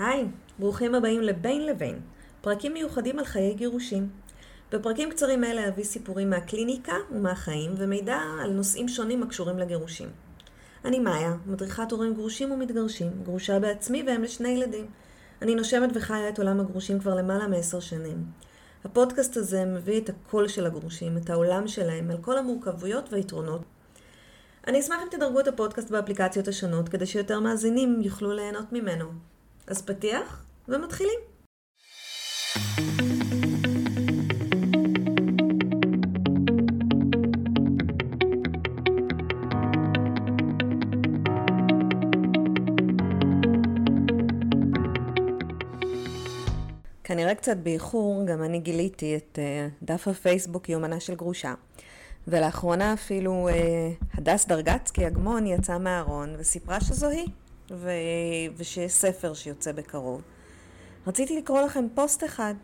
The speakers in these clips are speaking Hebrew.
היי, ברוכים הבאים לבין לבין, פרקים מיוחדים על חיי גירושים. בפרקים קצרים אלה אביא סיפורים מהקליניקה ומהחיים ומידע על נושאים שונים הקשורים לגירושים. אני מאיה, מדריכת הורים גרושים ומתגרשים, גרושה בעצמי והם לשני ילדים. אני נושמת וחיה את עולם הגרושים כבר למעלה מעשר שנים. הפודקאסט הזה מביא את הקול של הגרושים, את העולם שלהם, על כל המורכבויות והיתרונות. אני אשמח אם תדרגו את הפודקאסט באפליקציות השונות, כדי שיותר מאזינים יוכלו ליהנות ממנו. אז פתיח, ומתחילים. כנראה קצת באיחור, גם אני גיליתי את uh, דף הפייסבוק יומנה של גרושה. ולאחרונה אפילו uh, הדס דרגצקי אגמון יצאה מהארון וסיפרה שזו היא, ו... ושיש ספר שיוצא בקרוב. רציתי לקרוא לכם פוסט אחד,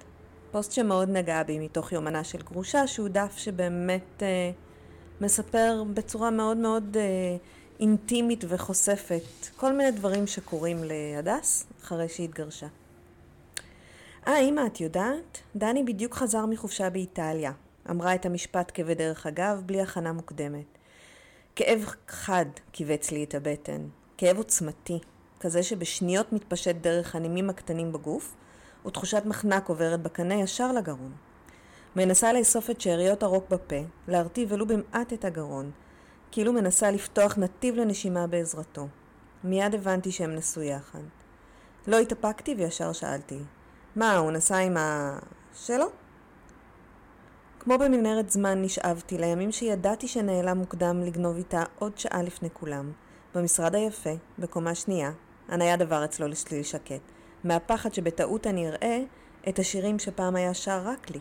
פוסט שמאוד נגע בי מתוך יומנה של גרושה, שהוא דף שבאמת uh, מספר בצורה מאוד מאוד uh, אינטימית וחושפת כל מיני דברים שקורים להדס אחרי שהיא התגרשה. אה, אמא, את יודעת? דני בדיוק חזר מחופשה באיטליה. אמרה את המשפט כבדרך אגב, בלי הכנה מוקדמת. כאב חד כיווץ לי את הבטן. כאב עוצמתי. כזה שבשניות מתפשט דרך הנימים הקטנים בגוף, ותחושת מחנק עוברת בקנה ישר לגרון. מנסה לאסוף את שאריות הרוק בפה, להרטיב ולו במעט את הגרון, כאילו מנסה לפתוח נתיב לנשימה בעזרתו. מיד הבנתי שהם נשאו יחד. לא התאפקתי וישר שאלתי, מה, הוא נסע עם ה... שלו? כמו במנהרת זמן נשאבתי לימים שידעתי שנעלם מוקדם לגנוב איתה עוד שעה לפני כולם. במשרד היפה, בקומה שנייה, הנייד עבר אצלו לשליל שקט. מהפחד שבטעות אני אראה את השירים שפעם היה שר רק לי,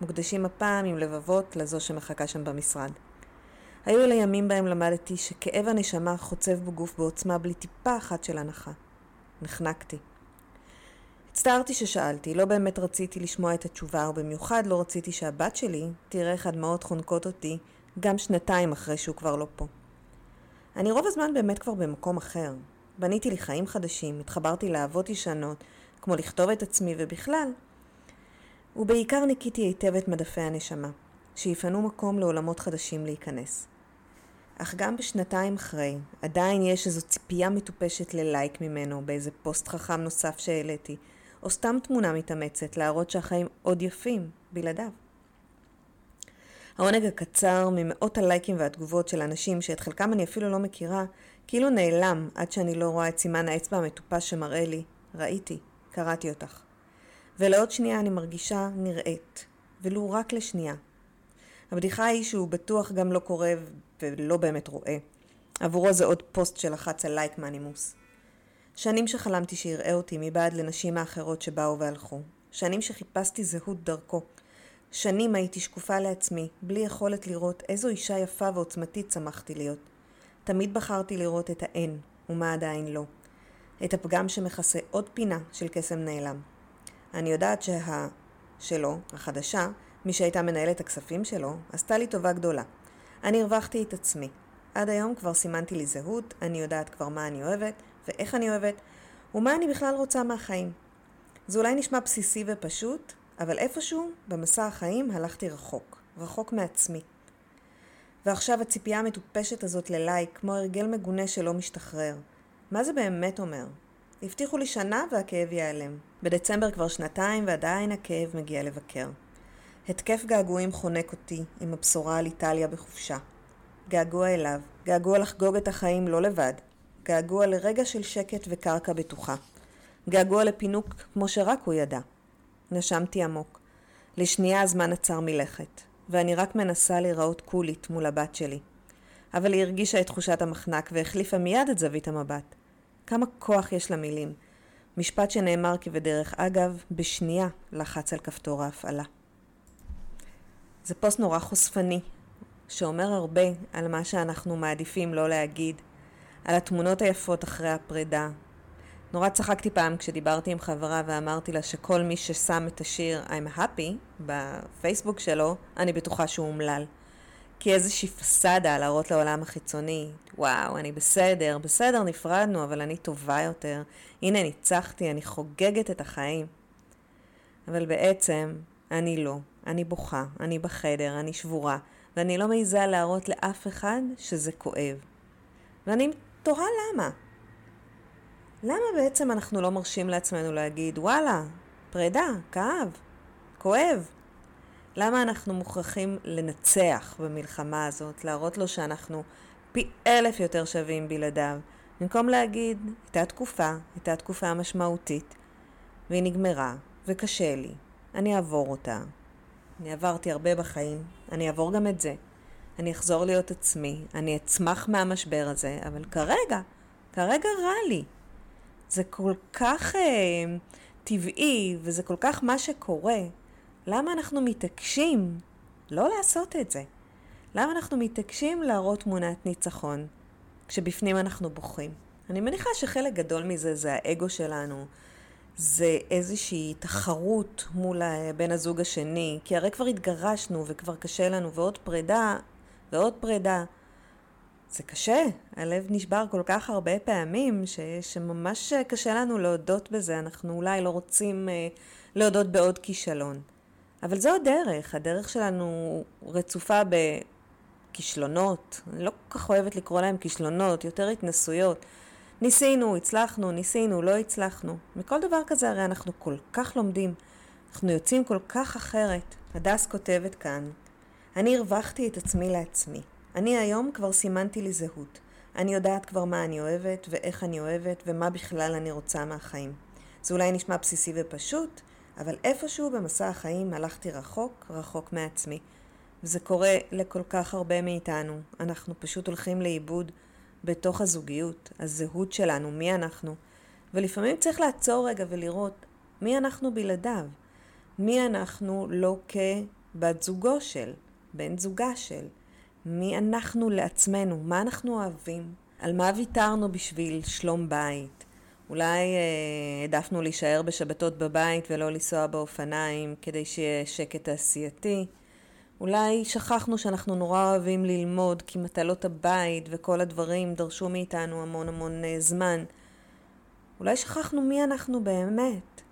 מוקדשים הפעם עם לבבות לזו שמחכה שם במשרד. היו אלה ימים בהם למדתי שכאב הנשמה חוצב בגוף בעוצמה בלי טיפה אחת של הנחה. נחנקתי. הצטערתי ששאלתי, לא באמת רציתי לשמוע את התשובה, ובמיוחד לא רציתי שהבת שלי תראה איך הדמעות חונקות אותי גם שנתיים אחרי שהוא כבר לא פה. אני רוב הזמן באמת כבר במקום אחר. בניתי לי חיים חדשים, התחברתי לאהבות ישנות, כמו לכתוב את עצמי ובכלל. ובעיקר ניקיתי היטב את מדפי הנשמה, שיפנו מקום לעולמות חדשים להיכנס. אך גם בשנתיים אחרי, עדיין יש איזו ציפייה מטופשת ללייק ממנו באיזה פוסט חכם נוסף שהעליתי, או סתם תמונה מתאמצת להראות שהחיים עוד יפים בלעדיו. העונג הקצר ממאות הלייקים והתגובות של אנשים שאת חלקם אני אפילו לא מכירה, כאילו נעלם עד שאני לא רואה את סימן האצבע המטופש שמראה לי, ראיתי, קראתי אותך. ולעוד שנייה אני מרגישה נראית, ולו רק לשנייה. הבדיחה היא שהוא בטוח גם לא קורא ולא באמת רואה. עבורו זה עוד פוסט שלחץ על לייק מהנימוס. שנים שחלמתי שיראה אותי מבעד לנשים האחרות שבאו והלכו. שנים שחיפשתי זהות דרכו. שנים הייתי שקופה לעצמי, בלי יכולת לראות איזו אישה יפה ועוצמתית צמחתי להיות. תמיד בחרתי לראות את האין, ומה עדיין לא. את הפגם שמכסה עוד פינה של קסם נעלם. אני יודעת שה... שלו, החדשה, מי שהייתה מנהלת הכספים שלו, עשתה לי טובה גדולה. אני הרווחתי את עצמי. עד היום כבר סימנתי לי זהות, אני יודעת כבר מה אני אוהבת, ואיך אני אוהבת, ומה אני בכלל רוצה מהחיים. זה אולי נשמע בסיסי ופשוט, אבל איפשהו במסע החיים הלכתי רחוק, רחוק מעצמי. ועכשיו הציפייה המטופשת הזאת ללייק, כמו הרגל מגונה שלא משתחרר. מה זה באמת אומר? הבטיחו לי שנה והכאב ייעלם. בדצמבר כבר שנתיים ועדיין הכאב מגיע לבקר. התקף געגועים חונק אותי עם הבשורה על איטליה בחופשה. געגוע אליו, געגוע לחגוג את החיים לא לבד, געגוע לרגע של שקט וקרקע בטוחה. געגוע לפינוק כמו שרק הוא ידע. נשמתי עמוק. לשנייה הזמן עצר מלכת, ואני רק מנסה להיראות קולית מול הבת שלי. אבל היא הרגישה את תחושת המחנק והחליפה מיד את זווית המבט. כמה כוח יש למילים. משפט שנאמר כבדרך אגב, בשנייה לחץ על כפתור ההפעלה. זה פוסט נורא חושפני, שאומר הרבה על מה שאנחנו מעדיפים לא להגיד, על התמונות היפות אחרי הפרידה. נורא צחקתי פעם כשדיברתי עם חברה ואמרתי לה שכל מי ששם את השיר I'm happy בפייסבוק שלו, אני בטוחה שהוא אומלל. כאיזושהי פסאדה להראות לעולם החיצוני. וואו, אני בסדר, בסדר, נפרדנו, אבל אני טובה יותר. הנה, ניצחתי, אני חוגגת את החיים. אבל בעצם, אני לא. אני בוכה, אני בחדר, אני שבורה, ואני לא מעיזה להראות לאף אחד שזה כואב. ואני תוהה למה. למה בעצם אנחנו לא מרשים לעצמנו להגיד, וואלה, פרידה, כאב, כואב? למה אנחנו מוכרחים לנצח במלחמה הזאת, להראות לו שאנחנו פי אלף יותר שווים בלעדיו, במקום להגיד, הייתה תקופה, הייתה תקופה משמעותית, והיא נגמרה, וקשה לי, אני אעבור אותה. אני עברתי הרבה בחיים, אני אעבור גם את זה. אני אחזור להיות עצמי, אני אצמח מהמשבר הזה, אבל כרגע, כרגע רע לי. זה כל כך אה, טבעי, וזה כל כך מה שקורה. למה אנחנו מתעקשים לא לעשות את זה? למה אנחנו מתעקשים להראות תמונת ניצחון, כשבפנים אנחנו בוכים? אני מניחה שחלק גדול מזה זה האגו שלנו, זה איזושהי תחרות מול בן הזוג השני, כי הרי כבר התגרשנו וכבר קשה לנו, ועוד פרידה ועוד פרידה. זה קשה, הלב נשבר כל כך הרבה פעמים, ש, שממש קשה לנו להודות בזה, אנחנו אולי לא רוצים אה, להודות בעוד כישלון. אבל זו הדרך, הדרך שלנו רצופה בכישלונות, אני לא כל כך אוהבת לקרוא להם כישלונות, יותר התנסויות. ניסינו, הצלחנו, ניסינו, לא הצלחנו. מכל דבר כזה הרי אנחנו כל כך לומדים, אנחנו יוצאים כל כך אחרת. הדס כותבת כאן, אני הרווחתי את עצמי לעצמי. אני היום כבר סימנתי לי זהות. אני יודעת כבר מה אני אוהבת, ואיך אני אוהבת, ומה בכלל אני רוצה מהחיים. זה אולי נשמע בסיסי ופשוט, אבל איפשהו במסע החיים הלכתי רחוק, רחוק מעצמי. וזה קורה לכל כך הרבה מאיתנו. אנחנו פשוט הולכים לאיבוד בתוך הזוגיות, הזהות שלנו, מי אנחנו. ולפעמים צריך לעצור רגע ולראות מי אנחנו בלעדיו. מי אנחנו לא כבת זוגו של, בן זוגה של. מי אנחנו לעצמנו, מה אנחנו אוהבים, על מה ויתרנו בשביל שלום בית. אולי אה, העדפנו להישאר בשבתות בבית ולא לנסוע באופניים כדי שיהיה שקט תעשייתי. אולי שכחנו שאנחנו נורא אוהבים ללמוד כי מטלות הבית וכל הדברים דרשו מאיתנו המון המון אה, זמן. אולי שכחנו מי אנחנו באמת.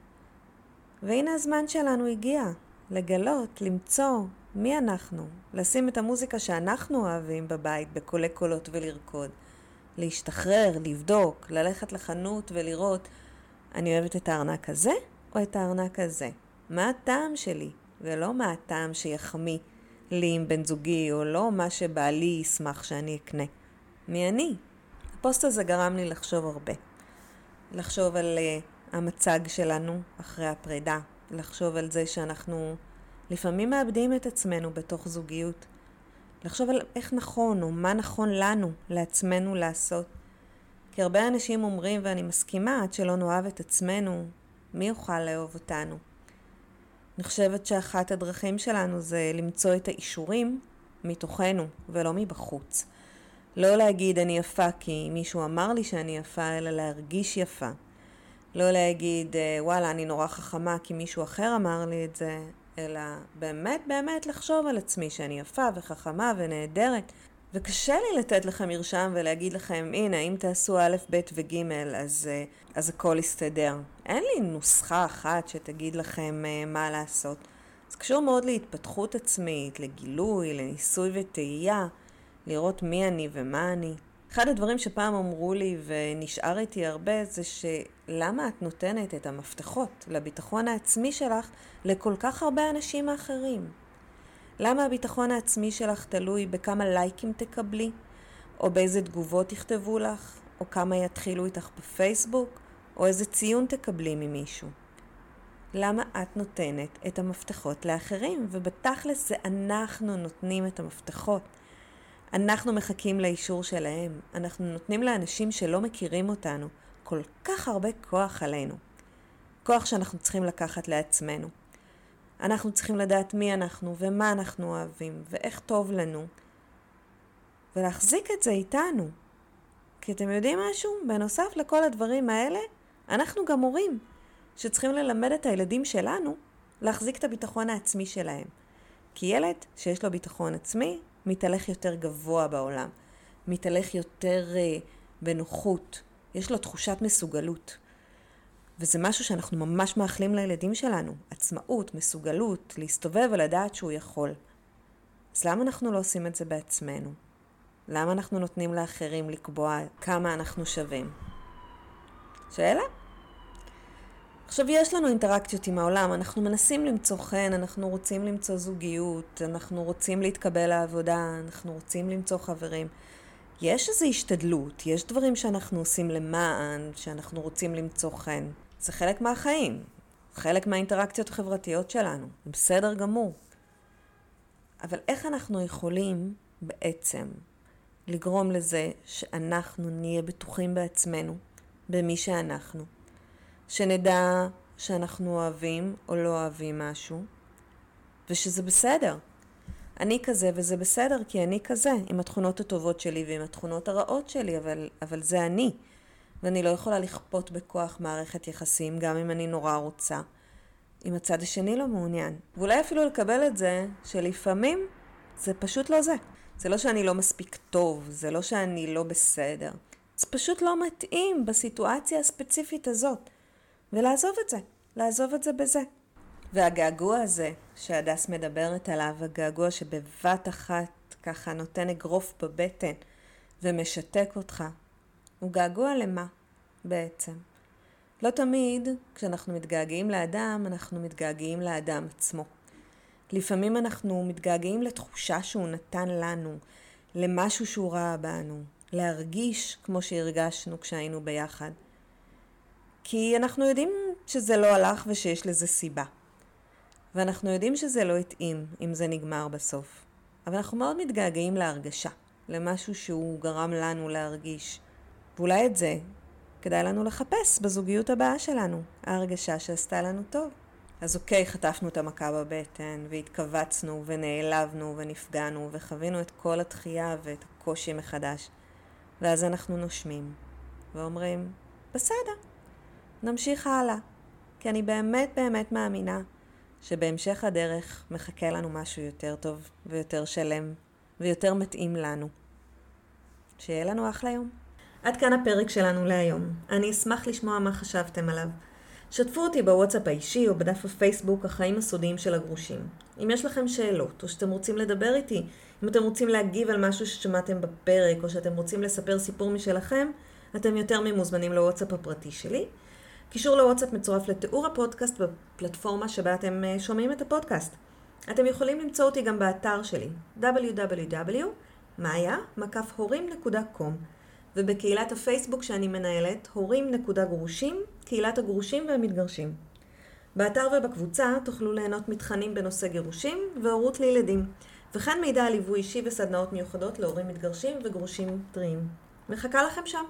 והנה הזמן שלנו הגיע, לגלות, למצוא מי אנחנו, לשים את המוזיקה שאנחנו אוהבים בבית בקולי קולות ולרקוד. להשתחרר, לבדוק, ללכת לחנות ולראות, אני אוהבת את הארנק הזה או את הארנק הזה? מה הטעם שלי, ולא מה הטעם שיחמיא לי עם בן זוגי, או לא מה שבעלי ישמח שאני אקנה. מי אני? הפוסט הזה גרם לי לחשוב הרבה. לחשוב על uh, המצג שלנו אחרי הפרידה, לחשוב על זה שאנחנו לפעמים מאבדים את עצמנו בתוך זוגיות. לחשוב על איך נכון או מה נכון לנו, לעצמנו לעשות. כי הרבה אנשים אומרים, ואני מסכימה, עד שלא נאהב את עצמנו, מי יוכל לאהוב אותנו? אני חושבת שאחת הדרכים שלנו זה למצוא את האישורים מתוכנו ולא מבחוץ. לא להגיד אני יפה כי מישהו אמר לי שאני יפה, אלא להרגיש יפה. לא להגיד וואלה אני נורא חכמה כי מישהו אחר אמר לי את זה, אלא באמת באמת לחשוב על עצמי שאני יפה וחכמה ונהדרת. וקשה לי לתת לכם מרשם ולהגיד לכם, הנה, אם תעשו א', ב' וג', אז, אה, אז הכל יסתדר. אין לי נוסחה אחת שתגיד לכם uh, מה לעשות. זה קשור מאוד להתפתחות עצמית, לגילוי, לניסוי וטעייה, לראות מי אני ומה אני. אחד הדברים שפעם אמרו לי ונשאר איתי הרבה זה שלמה את נותנת את המפתחות לביטחון העצמי שלך לכל כך הרבה אנשים האחרים? למה הביטחון העצמי שלך תלוי בכמה לייקים תקבלי, או באיזה תגובות יכתבו לך, או כמה יתחילו איתך בפייסבוק, או איזה ציון תקבלי ממישהו? למה את נותנת את המפתחות לאחרים? ובתכלס זה אנחנו נותנים את המפתחות. אנחנו מחכים לאישור שלהם. אנחנו נותנים לאנשים שלא מכירים אותנו כל כך הרבה כוח עלינו. כוח שאנחנו צריכים לקחת לעצמנו. אנחנו צריכים לדעת מי אנחנו ומה אנחנו אוהבים ואיך טוב לנו ולהחזיק את זה איתנו. כי אתם יודעים משהו? בנוסף לכל הדברים האלה, אנחנו גם הורים שצריכים ללמד את הילדים שלנו להחזיק את הביטחון העצמי שלהם. כי ילד שיש לו ביטחון עצמי, מתהלך יותר גבוה בעולם, מתהלך יותר uh, בנוחות, יש לו תחושת מסוגלות. וזה משהו שאנחנו ממש מאחלים לילדים שלנו, עצמאות, מסוגלות, להסתובב ולדעת שהוא יכול. אז למה אנחנו לא עושים את זה בעצמנו? למה אנחנו נותנים לאחרים לקבוע כמה אנחנו שווים? שאלה? עכשיו, יש לנו אינטראקציות עם העולם, אנחנו מנסים למצוא חן, אנחנו רוצים למצוא זוגיות, אנחנו רוצים להתקבל לעבודה, אנחנו רוצים למצוא חברים. יש איזו השתדלות, יש דברים שאנחנו עושים למען, שאנחנו רוצים למצוא חן. זה חלק מהחיים, חלק מהאינטראקציות החברתיות שלנו, זה בסדר גמור. אבל איך אנחנו יכולים בעצם לגרום לזה שאנחנו נהיה בטוחים בעצמנו, במי שאנחנו, שנדע שאנחנו אוהבים או לא אוהבים משהו, ושזה בסדר. אני כזה וזה בסדר כי אני כזה, עם התכונות הטובות שלי ועם התכונות הרעות שלי, אבל, אבל זה אני. ואני לא יכולה לכפות בכוח מערכת יחסים, גם אם אני נורא רוצה, אם הצד השני לא מעוניין. ואולי אפילו לקבל את זה שלפעמים זה פשוט לא זה. זה לא שאני לא מספיק טוב, זה לא שאני לא בסדר. זה פשוט לא מתאים בסיטואציה הספציפית הזאת. ולעזוב את זה, לעזוב את זה בזה. והגעגוע הזה שהדס מדברת עליו, הגעגוע שבבת אחת ככה נותן אגרוף בבטן ומשתק אותך, הוא געגוע למה בעצם? לא תמיד כשאנחנו מתגעגעים לאדם, אנחנו מתגעגעים לאדם עצמו. לפעמים אנחנו מתגעגעים לתחושה שהוא נתן לנו, למשהו שהוא ראה בנו, להרגיש כמו שהרגשנו כשהיינו ביחד. כי אנחנו יודעים שזה לא הלך ושיש לזה סיבה. ואנחנו יודעים שזה לא התאים אם זה נגמר בסוף. אבל אנחנו מאוד מתגעגעים להרגשה, למשהו שהוא גרם לנו להרגיש. ואולי את זה כדאי לנו לחפש בזוגיות הבאה שלנו, ההרגשה שעשתה לנו טוב. אז אוקיי, חטפנו את המכה בבטן, והתכווצנו, ונעלבנו, ונפגענו, וחווינו את כל התחייה ואת הקושי מחדש. ואז אנחנו נושמים, ואומרים, בסדר, נמשיך הלאה. כי אני באמת באמת מאמינה שבהמשך הדרך מחכה לנו משהו יותר טוב, ויותר שלם, ויותר מתאים לנו. שיהיה לנו אחלה יום. עד כאן הפרק שלנו להיום. אני אשמח לשמוע מה חשבתם עליו. שתפו אותי בוואטסאפ האישי או בדף הפייסבוק החיים הסודיים של הגרושים. אם יש לכם שאלות, או שאתם רוצים לדבר איתי, אם אתם רוצים להגיב על משהו ששמעתם בפרק, או שאתם רוצים לספר סיפור משלכם, אתם יותר ממוזמנים לוואטסאפ הפרטי שלי. קישור לוואטסאפ מצורף לתיאור הפודקאסט בפלטפורמה שבה אתם אה, שומעים את הפודקאסט. אתם יכולים למצוא אותי גם באתר שלי www.maya.com ובקהילת הפייסבוק שאני מנהלת, הורים.גרושים, קהילת הגרושים והמתגרשים. באתר ובקבוצה תוכלו ליהנות מתכנים בנושא גירושים והורות לילדים, וכן מידע על ליווי אישי וסדנאות מיוחדות להורים מתגרשים וגרושים טריים. מחכה לכם שם.